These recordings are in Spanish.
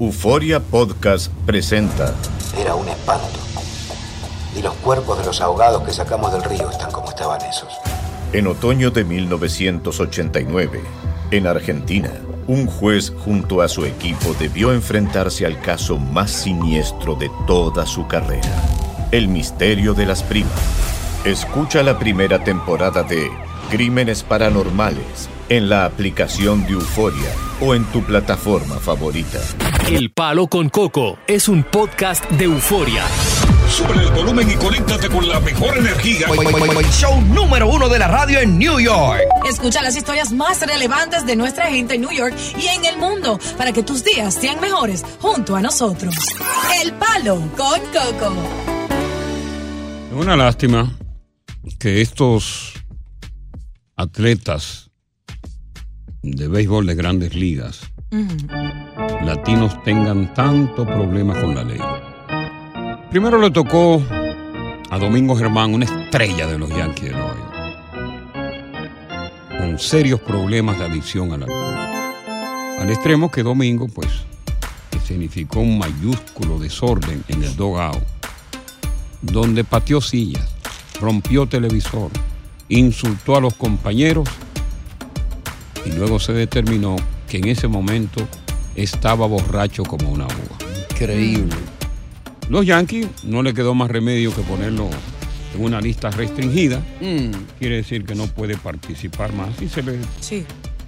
Euforia Podcast presenta Era un espanto. Y los cuerpos de los ahogados que sacamos del río están como estaban esos. en otoño de 1989, en Argentina. Un juez junto a su equipo debió enfrentarse al caso más siniestro de toda su carrera, el misterio de las primas. Escucha la primera temporada de Crímenes Paranormales en la aplicación de Euforia o en tu plataforma favorita. El Palo con Coco es un podcast de euforia. Sube el volumen y conéctate con la mejor energía. Show número uno de la radio en New York. Escucha las historias más relevantes de nuestra gente en New York y en el mundo para que tus días sean mejores junto a nosotros. El Palo con Coco. Es una lástima que estos atletas de béisbol de grandes ligas latinos tengan tanto problema con la ley. Primero le tocó a Domingo Germán, una estrella de los Yankees de Nueva York, con serios problemas de adicción al alcohol. Al extremo que Domingo, pues, significó un mayúsculo desorden en el dogao, donde pateó sillas, rompió televisor, insultó a los compañeros y luego se determinó que en ese momento estaba borracho como una uva. Increíble. Los Yankees no le quedó más remedio que ponerlo en una lista restringida. Mm. Quiere decir que no puede participar más y se le Sí.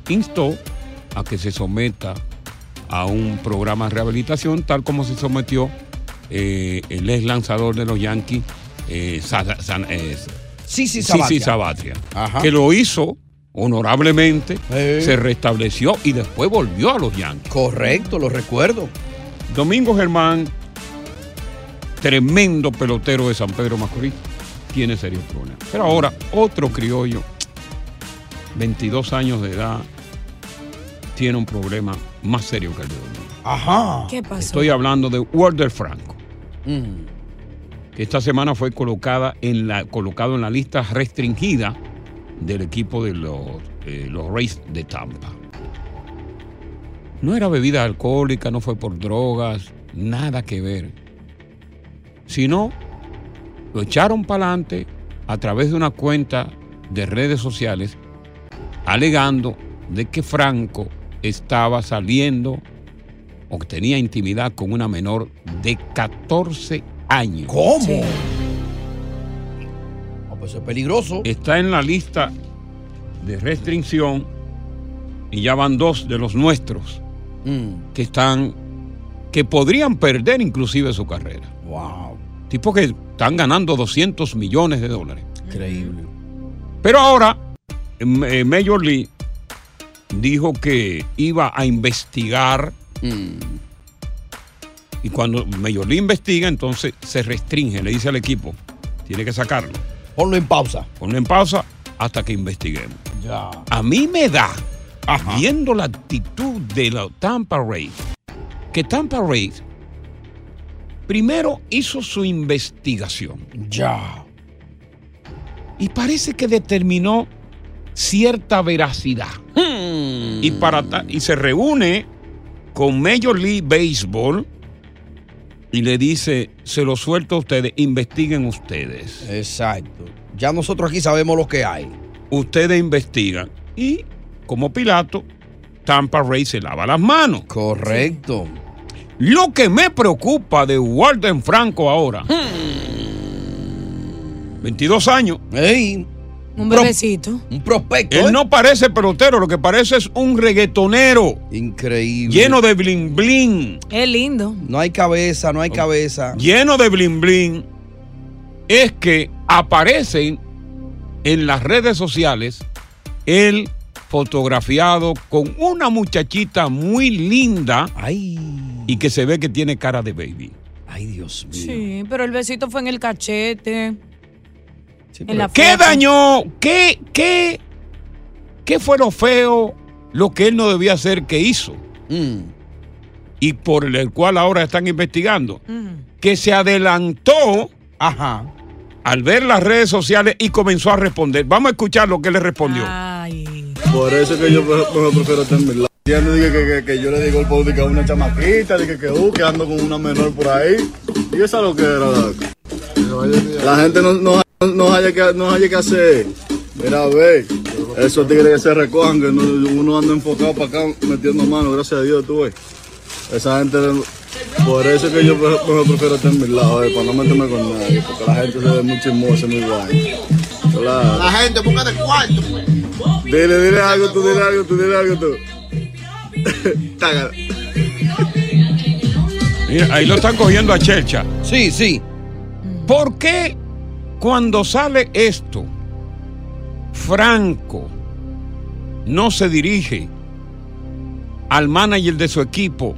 instó a que se someta a un programa de rehabilitación, tal como se sometió eh, el ex lanzador de los Yankees, eh, Sa- San- eh, Sí, sí, Sisi Ajá. que lo hizo honorablemente, se restableció y después volvió a los Yankees. Correcto, lo recuerdo. Domingo Germán, tremendo pelotero de San Pedro Macorís, tiene serios problemas. Pero ahora, otro criollo, 22 años de edad, tiene un problema más serio que el de Domingo. Ajá. ¿Qué pasó? Estoy hablando de Walter Franco, Mm. que esta semana fue colocada en la, colocado en la lista restringida del equipo de los, eh, los Rays de Tampa. No era bebida alcohólica, no fue por drogas, nada que ver. Sino lo echaron para adelante a través de una cuenta de redes sociales alegando de que Franco estaba saliendo o que tenía intimidad con una menor de 14 años. ¿Cómo? Sí. Pues es peligroso. Está en la lista de restricción y ya van dos de los nuestros Mm. que están que podrían perder inclusive su carrera. Wow. Tipo que están ganando 200 millones de dólares. Increíble. Pero ahora eh, Major League dijo que iba a investigar Mm. y cuando Major League investiga entonces se restringe, le dice al equipo, tiene que sacarlo, Ponlo en pausa. ponlo en pausa hasta que investiguemos. Ya. A mí me da, Ajá. viendo la actitud de la Tampa Rays, que Tampa Rays primero hizo su investigación Ya. y parece que determinó cierta veracidad. Hmm. Y, para y se reúne con Major League Baseball y le dice, se lo suelto a ustedes, investiguen ustedes. Exacto. Ya nosotros aquí sabemos lo que hay. Ustedes investigan. Y como Pilato, Tampa Rays se lava las manos. Correcto. Lo que me preocupa de Walden Franco ahora, 22 años, Ey, Un bebecito. un prospecto. él ¿eh? no parece pelotero, lo que parece es un reggaetonero Increíble. lleno de bling bling. Es lindo. No hay cabeza, no hay cabeza. lleno de bling bling es que aparecen en las redes sociales él fotografiado con una muchachita muy linda Ay, y que se ve que tiene cara de baby. ay, Dios mío. Sí, pero el besito fue en el cachete. Sí, En la ¿Qué dañó? ¿Qué, qué, qué fue lo feo, lo que él no debía hacer que hizo? Mm, Y por el cual ahora están investigando. Ujú. Que se adelantó Ajá. al ver las redes sociales y comenzó a responder. Vamos a escuchar lo que le respondió. Ay. Por eso que yo prefiero estar en mi lado. Entiendo dije, que, que, que yo le digo al pobre que a una chamaquita, dije que, uh, que ando con una menor por ahí. Y esa es lo que era. la- La gente no, no, no, haya que, no haya que hacer. Mira, ve, esos tigres que se recojan, que no- uno anda enfocado para acá metiendo mano, gracias a Dios, tú ves. Esa gente, por eso que yo mejor prefiero estar en mi lado, eh, para no meterme con nadie, porque la gente se ve muy chismosa, muy guay. Claro. La gente busca de cuarto. Dile, dile algo tú, dile algo tú, dile algo tú. Mira, ahí lo están cogiendo a Chelcha. Sí, sí. ¿Por qué cuando sale esto, Franco no se dirige al manager de su equipo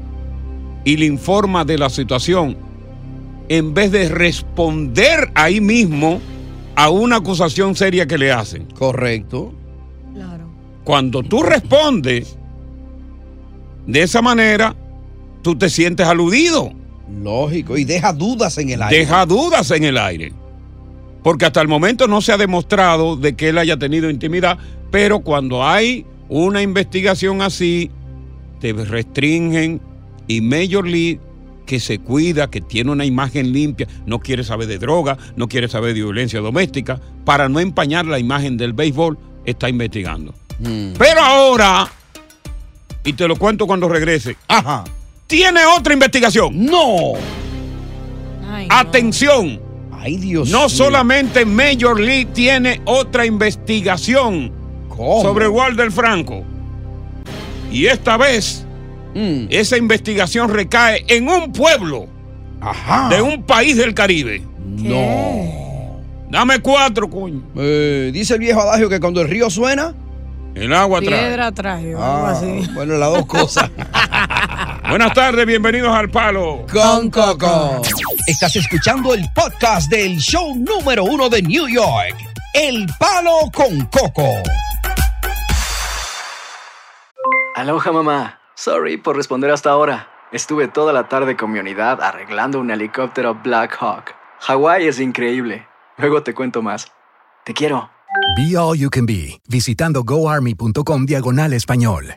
y le informa de la situación en vez de responder ahí mismo a una acusación seria que le hacen? Correcto. Claro. Cuando tú respondes de esa manera, tú te sientes aludido. Lógico. Y deja dudas en el aire. deja dudas en el aire. Porque hasta el momento no se ha demostrado de que él haya tenido intimidad, pero cuando hay una investigación así, te restringen y Major League que se cuida, que tiene una imagen limpia, no quiere saber de droga, no quiere saber de violencia doméstica, para no empañar la imagen del béisbol, está investigando. Mm. Pero ahora, y te lo cuento cuando regrese, Ajá. tiene otra investigación. No. Ay, no. Atención. Ay, Dios No mío. solamente Major League tiene otra investigación ¿Cómo? sobre Walter Franco. Y esta vez Mm. esa investigación recae en un pueblo Ajá. de un país del Caribe. No. Dame cuatro, coño. Eh, dice el viejo adagio que cuando el río suena. El agua trae. Piedra traje algo Ah, así. bueno, las dos cosas. Buenas tardes, bienvenidos al Palo. Con Coco. Estás escuchando el podcast del show número uno de New York. El Palo con Coco. Aloha mamá. Sorry por responder hasta ahora. Estuve toda la tarde con mi unidad arreglando un helicóptero Black Hawk. Hawái es increíble. Luego te cuento más. Te quiero. Be All You Can Be, visitando goarmy.com diagonal español.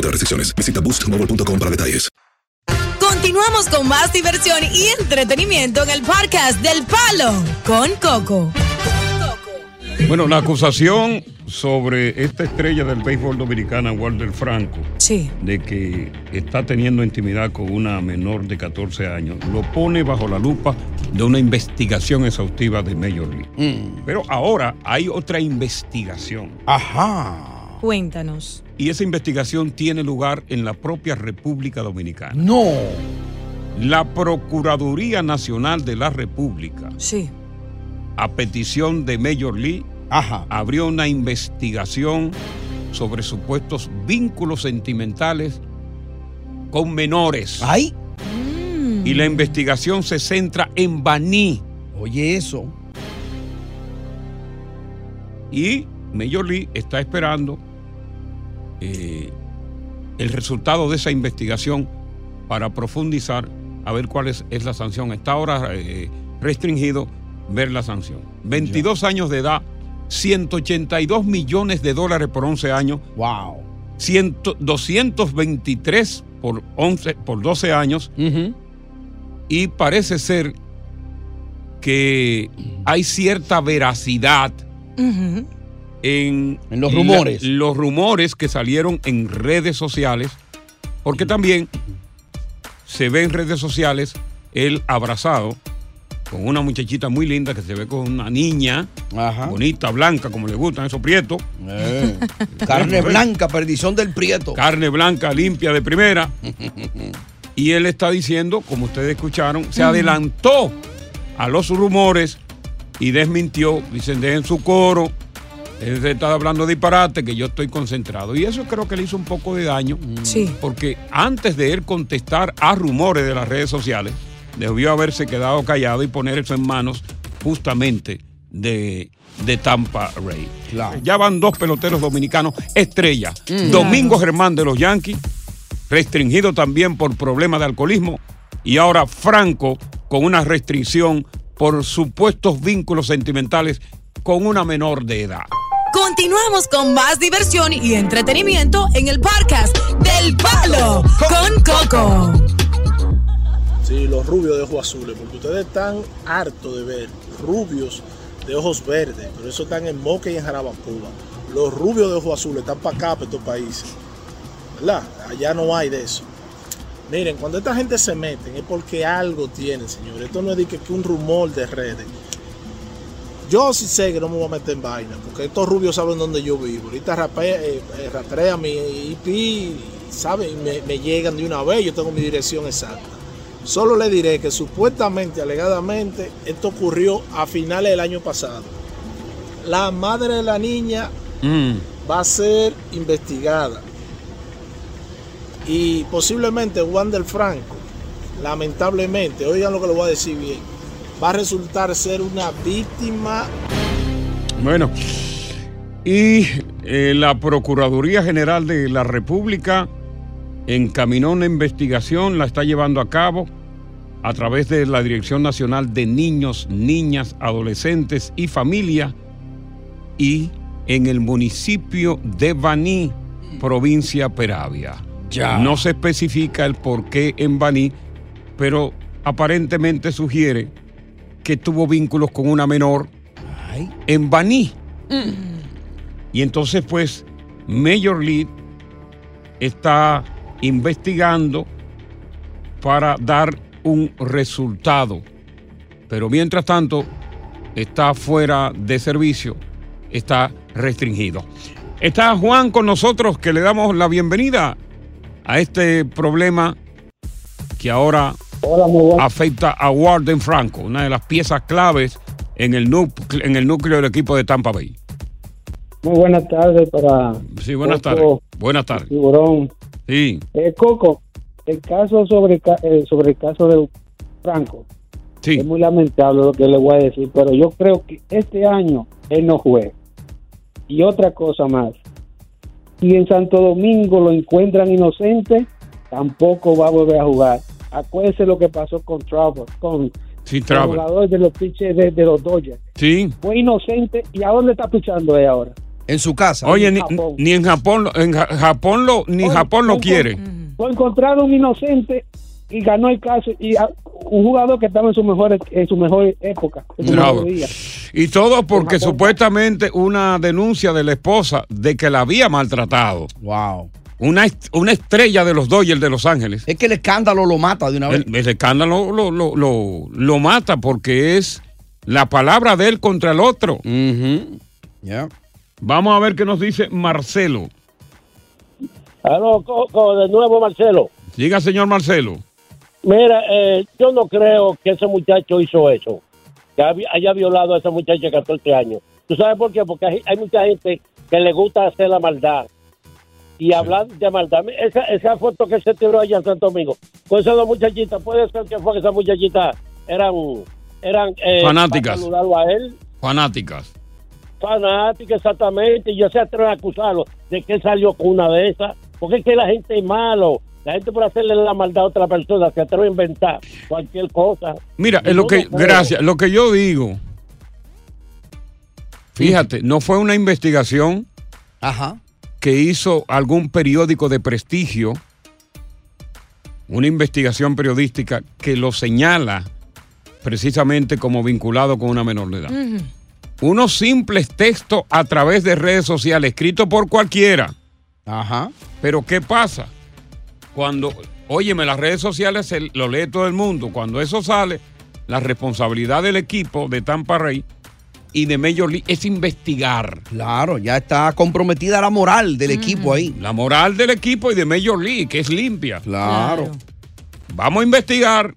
otras restricciones. Visita boostmobile.com para detalles. Continuamos con más diversión y entretenimiento en el podcast del Palo con Coco. Bueno, la acusación sobre esta estrella del béisbol dominicana, Walter Franco, Sí. de que está teniendo intimidad con una menor de 14 años, lo pone bajo la lupa de una investigación exhaustiva de Major League. Pero ahora hay otra investigación. Ajá. Cuéntanos. Y esa investigación tiene lugar en la propia República Dominicana. No. La Procuraduría Nacional de la República, Sí. a petición de Major League, Ajá. abrió una investigación sobre supuestos vínculos sentimentales con menores. Ay. Y la investigación se centra en Baní. Oye, eso. Y Major League está esperando eh, el resultado de esa investigación para profundizar a ver cuál es, es la sanción. Está ahora eh, restringido ver la sanción. 22 años de edad, 182 millones de dólares por 11 años. Wow. 223 por, 11, por 12 años. Y parece ser que hay cierta veracidad en, los rumores. la- los rumores que salieron en redes sociales, porque también se ve en redes sociales él abrazado con una muchachita muy linda que se ve con una niña bonita, blanca, como le gustan esos prietos. Eh, Carne blanca, perdición del prieto. Carne blanca, limpia de primera. Y él está diciendo, como ustedes escucharon, se adelantó a los rumores y desmintió. Dicen, dejen su coro. Él se está hablando disparate, que yo estoy concentrado. Y eso creo que le hizo un poco de daño. Sí. Porque antes de él contestar a rumores de las redes sociales, debió haberse quedado callado y poner eso en manos justamente de, de Tampa Ray. Ya van dos peloteros dominicanos estrella. Mm. Domingo Germán de los Yankees, restringido también por problemas de alcoholismo. Y ahora Franco con una restricción por supuestos vínculos sentimentales con una menor de edad. Continuamos con más diversión y entretenimiento en el podcast del Palo con Coco. Sí, los rubios de ojos azules, porque ustedes están hartos de ver rubios de ojos verdes, pero eso están en Moca y en Jarabacoa. Los rubios de ojos azules están para acá, para estos países. ¿Verdad? Allá no hay de eso. Miren, cuando esta gente se mete es porque algo tienen, señores. Esto no es de que, que un rumor de redes. Yo sí sé que no me voy a meter en vaina, porque estos rubios saben dónde yo vivo. Ahorita rapea, eh, eh, rastrea mi IP, saben, me, me llegan de una vez, yo tengo mi dirección exacta. Solo le diré que supuestamente, alegadamente, esto ocurrió a finales del año pasado. La madre de la niña va a ser investigada. Y posiblemente Juan del Franco, lamentablemente, oigan lo que le voy a decir bien, va a resultar ser una víctima Bueno, y eh, la Procuraduría General de la República encaminó una investigación, la está llevando a cabo a través de la Dirección Nacional de Niños, Niñas, Adolescentes y Familia y en el municipio de Baní, provincia Peravia. Ya. No se especifica el por qué en Baní, pero aparentemente sugiere que tuvo vínculos con una menor en Baní. Y entonces, pues, Major League está investigando para dar un resultado. Pero mientras tanto, está fuera de servicio, está restringido. Está Juan con nosotros, que le damos la bienvenida a este problema que ahora afecta a Warden Franco, una de las piezas claves en el, núcleo, en el núcleo del equipo de Tampa Bay. Muy buenas tardes para. Sí, buenas tardes. Buenas tardes. Tiburón. Sí. Eh, Coco, el caso sobre, eh, sobre el caso de Franco. Es muy lamentable lo que le voy a decir, pero yo creo que este año él no juega. Y otra cosa más. Si en Santo Domingo lo encuentran inocente, tampoco va a volver a jugar. Acuérdese lo que pasó con Trevor, con Sí, el jugador de los pitchers de, de los Dodgers. Sí. Fue inocente. ¿Y a dónde está pichando él ahora? En su casa. Oye, ni, ni en Japón, lo- en Ja- Japón lo, ni Japón lo quiere. Lo encontraron inocente y ganó el caso. Y a- un jugador que estaba en su mejor, en su mejor época. En su Bravo. mejor día. Y todo porque supuestamente una denuncia de la esposa de que la había maltratado. Wow. Una, est- una estrella de los Dodgers de Los Ángeles. Es que el escándalo lo mata de una vez. El, el escándalo lo, lo, lo- lo mata porque es la palabra de él contra el otro. Vamos a ver qué nos dice Marcelo. Aló, Coco, de nuevo Marcelo. Diga, señor Marcelo. Mira, eh, yo no creo que ese muchacho hizo eso, que haya violado a esa muchacha de 14 años. ¿Tú sabes por qué? Porque hay, hay mucha gente que le gusta hacer la maldad. Y hablar de maldad. Esa, esa foto que se tiró allá en Santo Domingo, con esas dos muchachitas, puede ser que fue que esas muchachitas eran, eran eh, Fanáticas. para saludarlo a él. Fanáticas. Fanática, exactamente, y ya se atreve a acusarlo de que él salió con una de esas, porque es que la gente es malo. La gente por hacerle la maldad a otra persona se atreve a inventar cualquier cosa. Mira, es lo yo que, creo. gracias, lo que yo digo, fíjate, no fue una investigación que hizo algún periódico de prestigio, una investigación periodística que lo señala precisamente como vinculado con una menor de edad. Unos simples textos a través de redes sociales, escritos por cualquiera. Ajá. Pero ¿qué pasa? Cuando, óyeme, las redes sociales se- lo lee todo el mundo. Cuando eso sale, la responsabilidad del equipo de Tampa Ray y de Major League es investigar. Claro, ya está comprometida la moral del equipo ahí. La moral del equipo y de Major League, que es limpia. Claro. Vamos a investigar,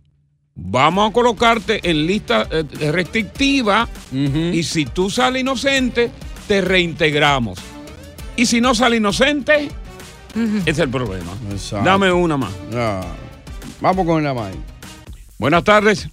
vamos a colocarte en lista eh, restrictiva y si tú sales inocente, te reintegramos. Y si no sale inocente, ese es el problema. Dame una más. Vamos con la más. Buenas tardes,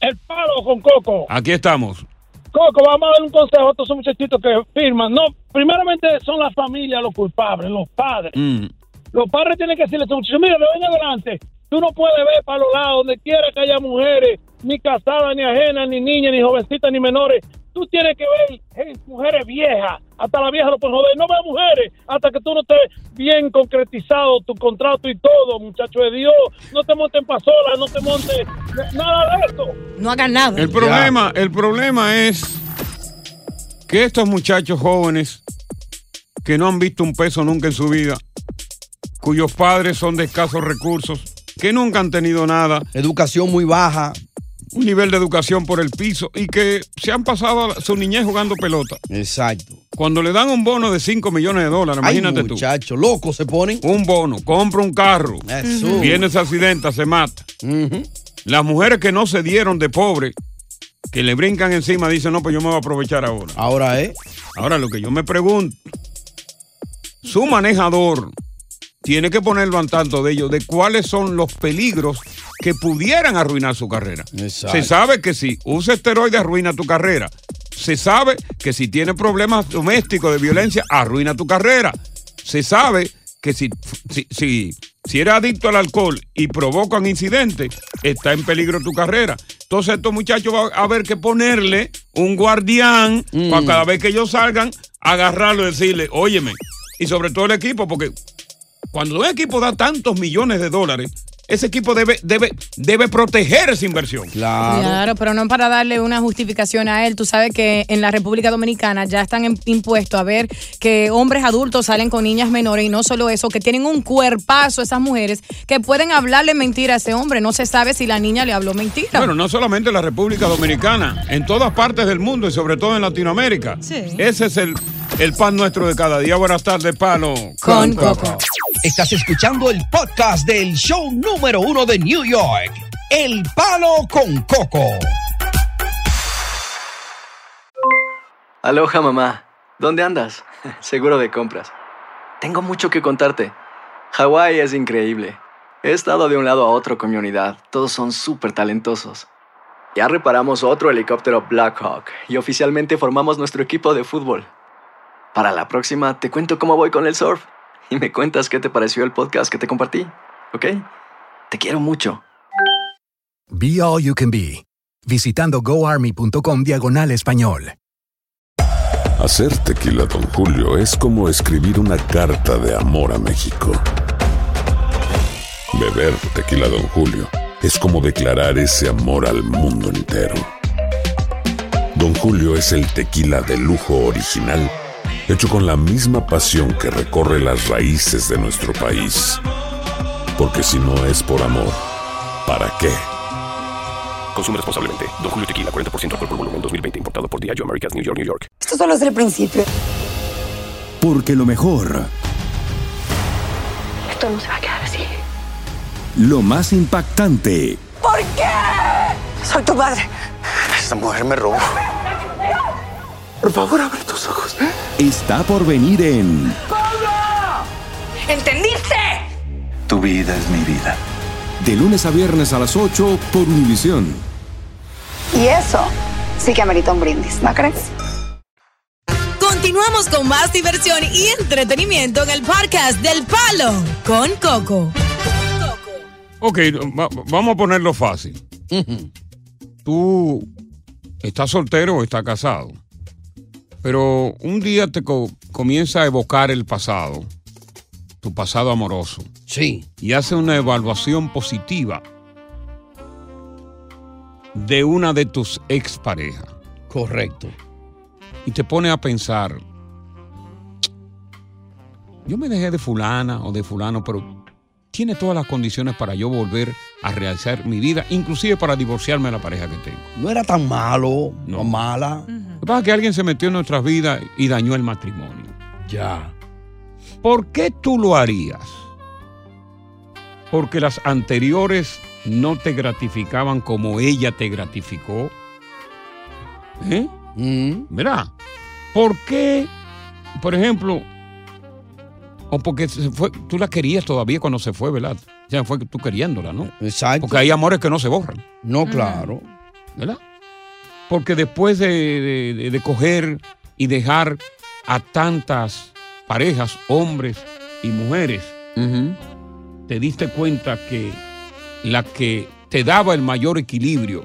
El palo con Coco. aquí estamos. Coco, vamos a dar un consejo a estos muchachitos que firman. No, primeramente son las familias los culpables, los padres. Mm. Los padres tienen que decirle a estos muchachos, mira, de hoy en adelante, tú no puedes ver para los lados, donde quiera que haya mujeres, ni casadas, ni ajenas, ni niñas, ni jovencitas, ni menores. Tú tienes que ver mujeres viejas, hasta la vieja lo pueden joder. No veas mujeres hasta que tú no estés bien concretizado tu contrato y todo, muchacho de Dios. No te montes en pasola, no te montes nada de esto. No hagan nada. El problema, el problema es que estos muchachos jóvenes que no han visto un peso nunca en su vida, cuyos padres son de escasos recursos, que nunca han tenido nada. Educación muy baja. Un nivel de educación por el piso y que se han pasado su niñez jugando pelota. Exacto. Cuando le dan un bono de 5 millones de dólares, Ay, imagínate tú. muchacho, locos se ponen. Un bono, compra un carro, Eso. viene, se accidenta, se mata. Las mujeres que no se dieron de pobre, que le brincan encima, dicen, no, pues yo me voy a aprovechar ahora. Ahora es. Ahora lo que yo me pregunto, su manejador tiene que ponerlo al tanto de ellos, de cuáles son los peligros que pudieran arruinar su carrera. Exacto. Se sabe que si usa esteroides arruina tu carrera. Se sabe que si tiene problemas domésticos de violencia arruina tu carrera. Se sabe que si, si, si, si eres adicto al alcohol y provocan incidentes, está en peligro tu carrera. Entonces estos muchachos van a haber que ponerle un guardián para cada vez que ellos salgan, agarrarlo y decirle, óyeme. Y sobre todo el equipo, porque cuando un equipo da tantos millones de dólares, ese equipo debe, debe, debe proteger esa inversión. Claro, pero no para darle una justificación a él. Tú sabes que en la República Dominicana ya están impuestos a ver que hombres adultos salen con niñas menores y no solo eso, que tienen un cuerpazo esas mujeres que pueden hablarle mentira a ese hombre. No se sabe si la niña le habló mentira. Bueno, no solamente en la República Dominicana, en todas partes del mundo y sobre todo en Latinoamérica. Sí. Ese es el, el pan nuestro de cada día. Buenas tardes, Palo. Con Coco. Estás escuchando el podcast del show número uno de New York, El Palo con Coco. Aloha mamá, ¿dónde andas? Seguro de compras. Tengo mucho que contarte. Hawái es increíble. He estado de un lado a otro con mi unidad. Todos son súper talentosos. Ya reparamos otro helicóptero Blackhawk y oficialmente formamos nuestro equipo de fútbol. Para la próxima te cuento cómo voy con el surf y me cuentas qué te pareció el podcast que te compartí, ¿ok? Te quiero mucho. Be All You Can Be, visitando goarmy.com diagonal español. Hacer tequila, Don Julio, es como escribir una carta de amor a México. Beber tequila, Don Julio, es como declarar ese amor al mundo entero. Don Julio es el tequila de lujo original, hecho con la misma pasión que recorre las raíces de nuestro país. Porque si no es por amor, ¿para qué? Consume responsablemente. Don Julio Tequila, 40% alcohol por volumen, 2020. Importado por Diageo Americas, New York, New York. Esto solo es el principio. Porque lo mejor, Esto no se va a quedar así. lo más impactante, ¿Por qué? Soy tu madre. Esta mujer me robó. Por favor, abre tus ojos. está por venir en ¿Entendiste? Tu vida es mi vida. De lunes a viernes a las 8 por Univisión. Y eso sí que amerita un brindis, ¿no crees? Continuamos con más diversión y entretenimiento en el podcast del Palo con Coco. Ok, va- vamos a ponerlo fácil. Tú estás soltero o estás casado, pero un día te co- comienza a evocar el pasado, tu pasado amoroso. Sí. Y hace una evaluación positiva de una de tus exparejas. Correcto. Y te pone a pensar, yo me dejé de fulana o de fulano, pero tiene todas las condiciones para yo volver a realizar mi vida, inclusive para divorciarme de la pareja que tengo. No era tan malo, no mala. Lo que pasa es que alguien se metió en nuestras vidas y dañó el matrimonio. Ya. ¿Por qué tú lo harías? Porque las anteriores no te gratificaban como ella te gratificó. ¿Eh? ¿Verdad? ¿Por qué, por ejemplo, o porque se fue, tú la querías todavía cuando se fue, ¿verdad? O sea, fue tú queriéndola, ¿no? Exacto. Porque hay amores que no se borran. No, claro. ¿Verdad? Porque después de, de- de- de coger y dejar a tantas parejas, hombres y mujeres, te diste cuenta que la que te daba el mayor equilibrio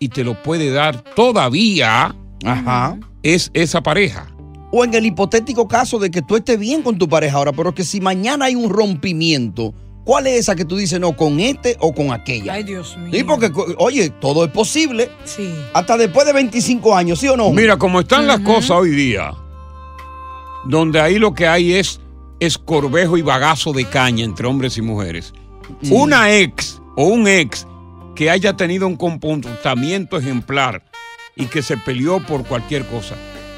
y te lo puede dar todavía Ajá. es esa pareja. O en el hipotético caso de que tú estés bien con tu pareja ahora, pero que si mañana hay un rompimiento, ¿cuál es esa que tú dices no con este o con aquella? Ay, Dios mío. Sí, porque, oye, todo es posible. Sí. Hasta después de 25 años, ¿sí o no? Mira, como están las cosas hoy día, donde ahí lo que hay es escorbejo y bagazo de caña entre hombres y mujeres. Una ex o un ex que haya tenido un comportamiento ejemplar y que se peleó por cualquier cosa,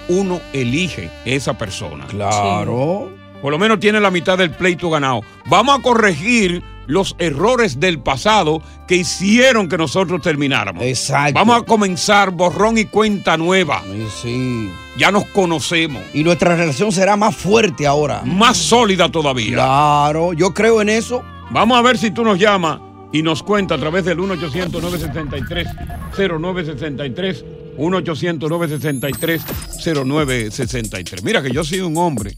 uno elige esa persona. Claro. Por lo menos tiene la mitad del pleito ganado. Vamos a corregir los errores del pasado que hicieron que nosotros termináramos. Exacto. Vamos a comenzar borrón y cuenta nueva. Sí. Ya nos conocemos. Y nuestra relación será más fuerte ahora. Más sólida todavía. Claro, yo creo en eso. Vamos a ver si tú nos llamas y nos cuenta a través del 1-800-963-0963. 1-800-963-0963. Mira que yo sido un hombre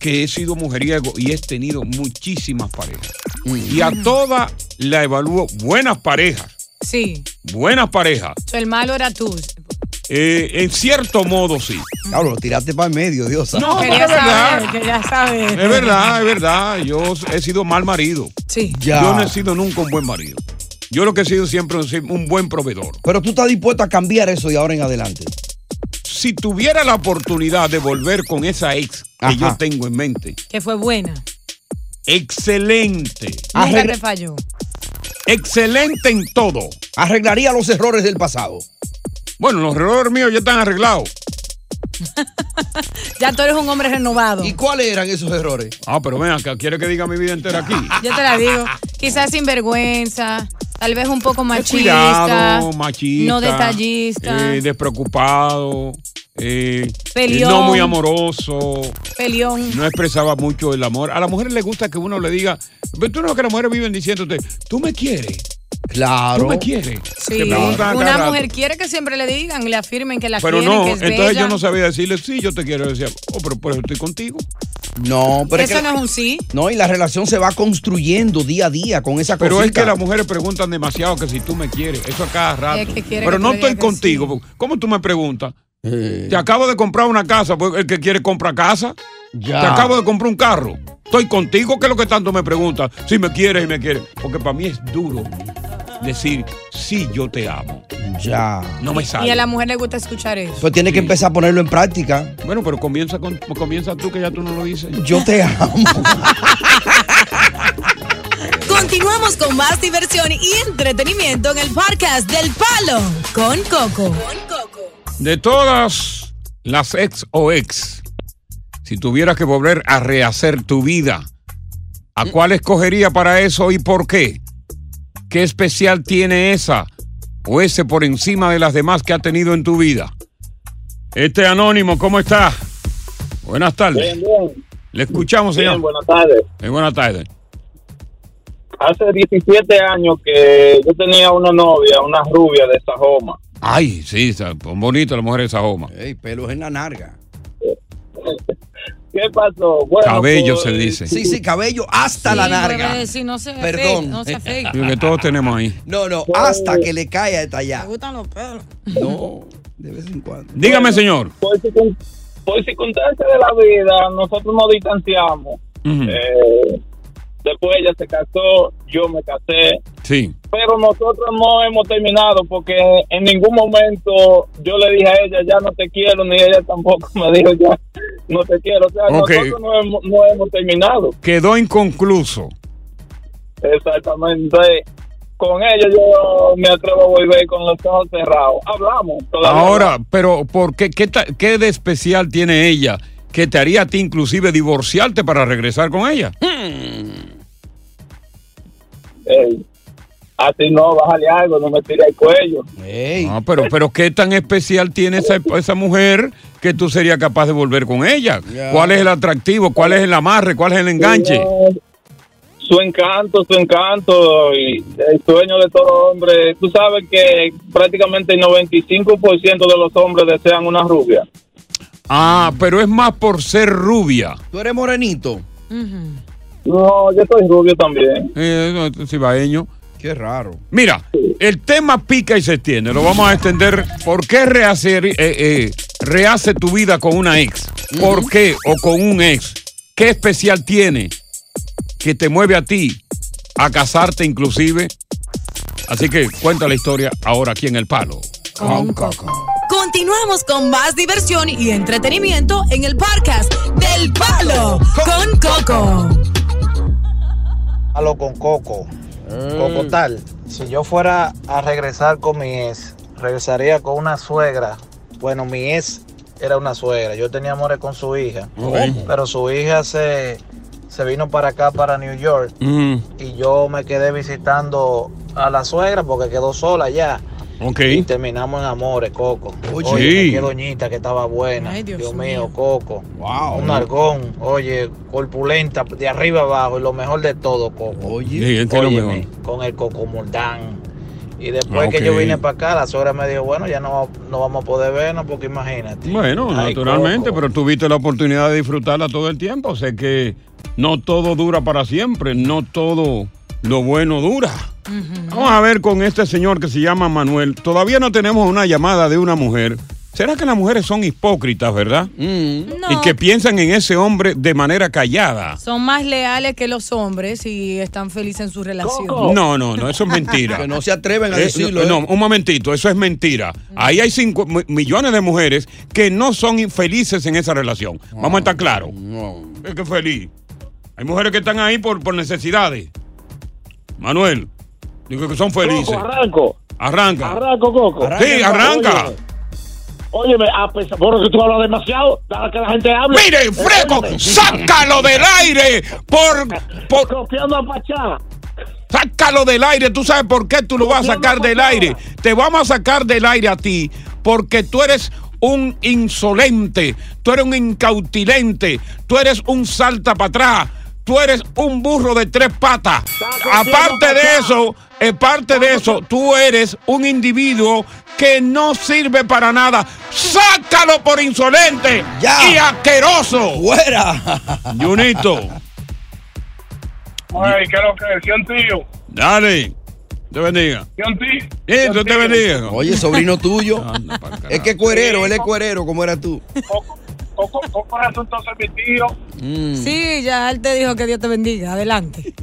que he sido mujeriego y he tenido muchísimas parejas. Y a todas la evalúo buenas parejas. Sí. Buenas parejas. El malo era tú. Eh, en cierto modo, sí. Claro, lo tiraste para el medio, Dios. No, quería es verdad. saber, quería saber. Es verdad, es verdad. Yo he sido mal marido. Sí. Ya. Yo no he sido nunca un buen marido. Yo lo que he sido siempre es un buen proveedor. Pero tú estás dispuesto a cambiar eso de ahora en adelante. Si tuviera la oportunidad de volver con esa ex que Ajá. yo tengo en mente, Que fue buena. excelente. Nunca te falló. Excelente en todo. Arreglaría los errores del pasado. Bueno, los errores míos ya están arreglados. Ya tú eres un hombre renovado. ¿Y cuáles eran esos errores? Ah, pero ven acá, ¿quiere que diga mi vida entera aquí? Yo te la digo. Quizás sinvergüenza, tal vez un poco machista. Cuidado, machista. No detallista. eh, despreocupado. Eh, Peleón. no muy amoroso. No expresaba mucho el amor. A la mujer le gusta que uno le diga, pero tú no que las mujeres viven diciéndote, tú me quieres. Claro. Tú me quieres. Sí. Una rato. mujer quiere que siempre le digan, le afirmen que la Pero quieren, no, que es entonces bella. yo no sabía decirle, sí, yo te quiero. Decía, oh, pero por eso estoy contigo. No, pero es Eso que- no es un sí. No, y la relación se va construyendo día a día con esa Pero es que las mujeres preguntan demasiado que si tú me quieres, eso a cada rato. Es que quiere Pero que no estoy contigo. ¿Cómo tú me preguntas? Eh. Te acabo de comprar una casa, pues el que quiere compra casa. Ya. Te acabo de comprar un carro. Estoy contigo, ¿qué es lo que tanto me preguntas? Si me quieres y me quieres. Porque para mí es duro decir, sí, yo te amo. Ya. No me sale. Y a la mujer le gusta escuchar eso. Pues tiene que empezar a ponerlo en práctica. Bueno, pero comienza, con, comienza tú, que ya tú no lo dices. Yo te amo. Continuamos con más diversión y entretenimiento en el podcast del Palo con Coco. De todas las ex o ex, si tuvieras que volver a rehacer tu vida, ¿a cuál escogería para eso y por qué? ¿Qué especial tiene esa o ese por encima de las demás que ha tenido en tu vida? Este anónimo, ¿cómo está? Buenas tardes. Bien, bien. Le escuchamos, señor. Bien, buenas tardes. Eh, buenas tardes. Hace 17 años que yo tenía una novia, una rubia de Sajoma. Ay, sí, está bonita la mujer de Sajoma. Ey, pelos en la narga. ¿Qué pasó? Bueno, Cabello pues, se dice. Sí, sí, cabello hasta la narga. bebé, sí, no se Perdón. fake, no se fake. Lo que todos tenemos ahí. No, no, hasta que le caiga hasta Me allá. gustan los pelos. No, de vez en cuando. Dígame, señor. Por, circun- por circunstancias de la vida, nosotros nos distanciamos. Eh, después ella se casó, yo me casé. Sí. Pero nosotros no hemos terminado porque en ningún momento yo le dije a ella, ya no te quiero, ni ella tampoco me dijo, ya no te quiero. O sea, nosotros no hemos, no hemos terminado. Quedó inconcluso. Exactamente. Con ella yo me atrevo a volver con los ojos cerrados. Hablamos. todavía Ahora, pero ¿por qué, qué, de especial tiene ella que te haría a ti inclusive divorciarte para regresar con ella? Ey, así no, bájale algo, no me tire el cuello. Ah, pero, pero ¿qué tan especial tiene esa, esa mujer que tú serías capaz de volver con ella? ¿Cuál es el atractivo? ¿Cuál es el amarre? ¿Cuál es el enganche? No, Su encanto, su encanto y el sueño de todo hombre. Tú sabes que prácticamente el 95% de los hombres desean una rubia. Ah, pero es más por ser rubia. ¿Tú eres morenito? No, yo soy rubio también. Eh, no, cibaeño. Qué raro. Mira, el tema pica y se extiende. Lo vamos a extender. ¿Por qué rehacer, eh, eh, rehace tu vida con una ex? ¿Por qué? O con un ex. ¿Qué especial tiene que te mueve a ti a casarte inclusive? Así que cuenta la historia ahora aquí en El Palo. Con Continuamos con más diversión y entretenimiento en el podcast del Palo con Coco. Palo con Coco. Coco tal. Si yo fuera a regresar con mi ex, regresaría con una suegra. Bueno, mi ex era una suegra. Yo tenía amores con su hija. Pero su hija se, se vino para acá, para New York. Mm, Y yo me quedé visitando a la suegra porque quedó sola ya. Ok. Y terminamos en amores, Coco. Oye. Oye, Sí. qué doñita que estaba buena. Ay, Dios Dios, mío, mío. Coco. Wow. Un argón, oye, corpulenta, de arriba abajo, y lo mejor de todo, Coco. Oye. Con el Coco Moldán. Y después Ah, que yo vine para acá, la suegra me dijo, bueno, ya no, no vamos a poder vernos porque imagínate. Bueno, Ay, naturalmente, Coco. pero tuviste la oportunidad de disfrutarla todo el tiempo. Sé que no todo dura para siempre, no todo lo bueno dura. Vamos a ver con este señor que se llama Manuel. Todavía no tenemos una llamada de una mujer. ¿Será que las mujeres son hipócritas, verdad? No. Y que piensan en ese hombre de manera callada. Son más leales que los hombres y están felices en su relación. No, no, no, eso es mentira. Que no se atreven a Eh, decirlo. no, ¿eh? no, un momentito, eso es mentira. Ahí hay cinco, mi- millones de mujeres que no son infelices en esa relación. Vamos a estar claros. Es que feliz. Hay mujeres que están ahí por, por necesidades. Manuel, digo que son felices. Coco, arranco. Arranca. Arranco, Coco. Sí, arranca. Óyeme, a pesar por que tú hablas demasiado, deja que la gente hable. Mire, Freco, Óyeme. sácalo del aire por, por Copiando a Pachá. Sácalo del aire. ¿Tú sabes por qué tú lo vas a sacar del aire? Te vamos a sacar del aire a ti porque tú eres un insolente, tú eres un incautilente, tú eres un salta para atrás, tú eres un burro de tres patas. Aparte de eso, aparte de eso, tú eres un individuo que no sirve para nada. Sácalo por insolente y asqueroso. Fuera. Junito, Ay, ¿qué es lo que decía un tío? dale. Te bendiga. ¿Qué un tío? Sí, Dios te bendiga. Oye, sobrino tuyo. es que es cuerero, él es cuerero, como eras tú. Coco, Coco ser mi tío. Mm. Sí, ya él te dijo que Dios te bendiga. Adelante.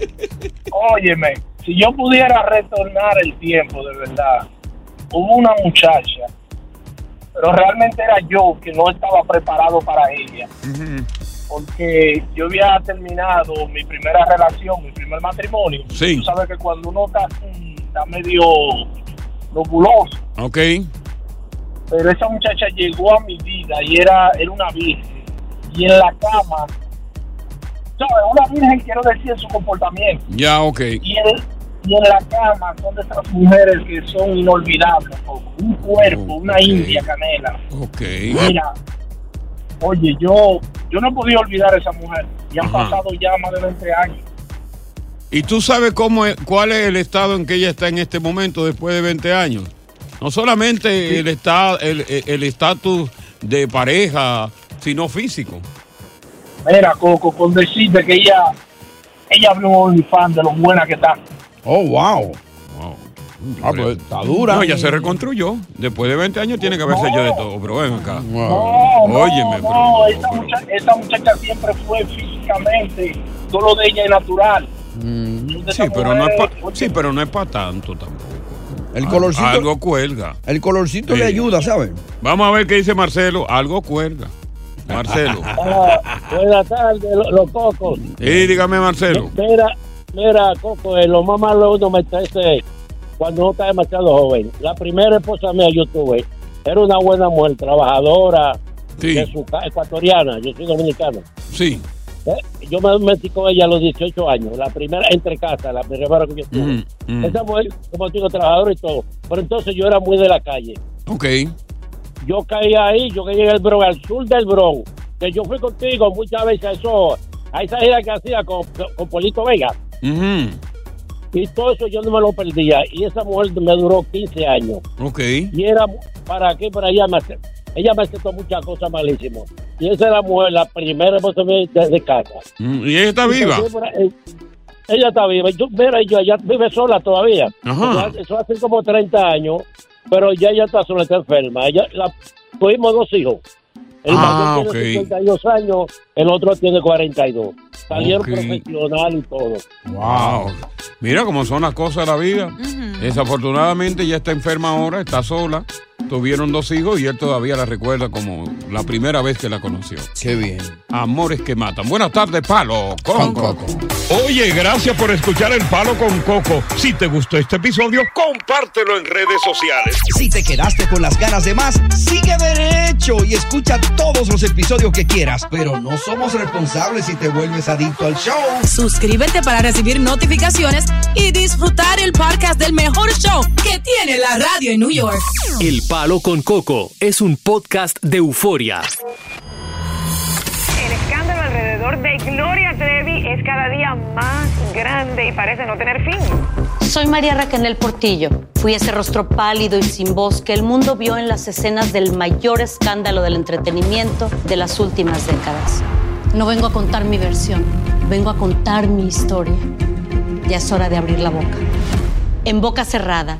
Óyeme, si yo pudiera retornar el tiempo, de verdad, hubo una muchacha, pero realmente era yo que no estaba preparado para ella. Porque yo había terminado mi primera relación, mi primer matrimonio. Sí. Tú sabes que cuando uno está, está medio lobuloso, Ok. Pero esa muchacha llegó a mi vida y era, era una virgen. Y en la cama, ¿sabes? Una virgen quiero decir en su comportamiento. Ya, ok. Y en, y en la cama son de esas mujeres que son inolvidables. Un cuerpo, una india canela. Ok. Mira, oye, yo yo no podía olvidar a esa mujer. Y han Ajá. pasado ya más de 20 años. ¿Y tú sabes cómo es- cuál es el estado en que ella está en este momento después de 20 años? No solamente el esta- el el estatus de pareja, sino físico. Mira, Coco, con decirte que ella, ella abrió un OnlyFans de lo buena que está. Oh, wow. Ah, pues está dura. No, ya se reconstruyó. Después de 20 años tiene que haberse hecho de todo. Pero ven acá. No, Óyeme, no, pero- no, esa muchacha, esa muchacha siempre fue físicamente, todo lo de ella es natural. Sí, pero no es pa- sí, pero no es para tanto tampoco. El colorcito- Algo cuelga. El colorcito le Sí. ayuda, ¿sabes? Vamos a ver qué dice Marcelo. Algo cuelga. Marcelo. Ah, buenas tardes, lo- los cocos. Sí, dígame, Marcelo. Mira, mira, Coco, eh, lo más malo uno meterse cuando uno está demasiado joven. La primera esposa mía yo tuve, era una buena mujer, trabajadora, de su ecuatoriana, yo soy dominicano. Sí. Eh, Yo me metí con ella a los 18 años, la primera entre casa, la primera que yo tuve. Mm, mm. Esa mujer, como digo, trabajadora y todo. Pero entonces yo era muy de la calle. Ok. Yo caía ahí, yo caía en el Bronx, al sur del Bronx, que yo fui contigo muchas veces a eso, a esa gira que hacía con, con Polito Vega. Y todo eso yo no me lo perdía. Y esa mujer me duró 15 años. Ok. Y era para aquí, para allá. Me ella me aceptó muchas cosas malísimas. Y esa es la mujer, la primera esposa mía de, de casa. Mm, ¿Y ella está viva? eh, Ella está viva. Yo, mira, yo, ella vive sola todavía. Ajá. Eso, hace como 30 años. Pero ya ella está sola, está enferma. Ella, la, tuvimos dos hijos. El Ah, mayor tiene 52 años, el otro tiene 42. Salieron Ok. profesional y todo. Wow. Mira cómo son las cosas de la vida. Desafortunadamente ella está enferma ahora, está sola. Tuvieron dos hijos y él todavía la recuerda como la primera vez que la conoció. Qué bien. Amores que matan. Buenas tardes, Palo con, Coco. Oye, gracias por escuchar El Palo con Coco. Si te gustó este episodio, compártelo en redes sociales. Si te quedaste con las ganas de más, sigue derecho y escucha todos los episodios que quieras. Pero no somos responsables si te vuelves adicto al show. Suscríbete para recibir notificaciones y disfrutar el podcast del mejor show que tiene la radio en New York. El Palo con Coco es un podcast de euforia. El escándalo alrededor de Gloria Trevi es cada día más grande y parece no tener fin. Soy María Raquel Portillo. Fui ese rostro pálido y sin voz que el mundo vio en las escenas del mayor escándalo del entretenimiento de las últimas décadas. No vengo a contar mi versión, vengo a contar mi historia. Ya es hora de abrir la boca. En boca cerrada.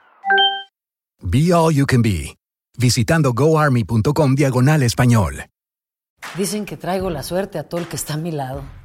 Be All You Can Be, visitando goarmy.com diagonal español. Dicen que traigo la suerte a todo el que está a mi lado.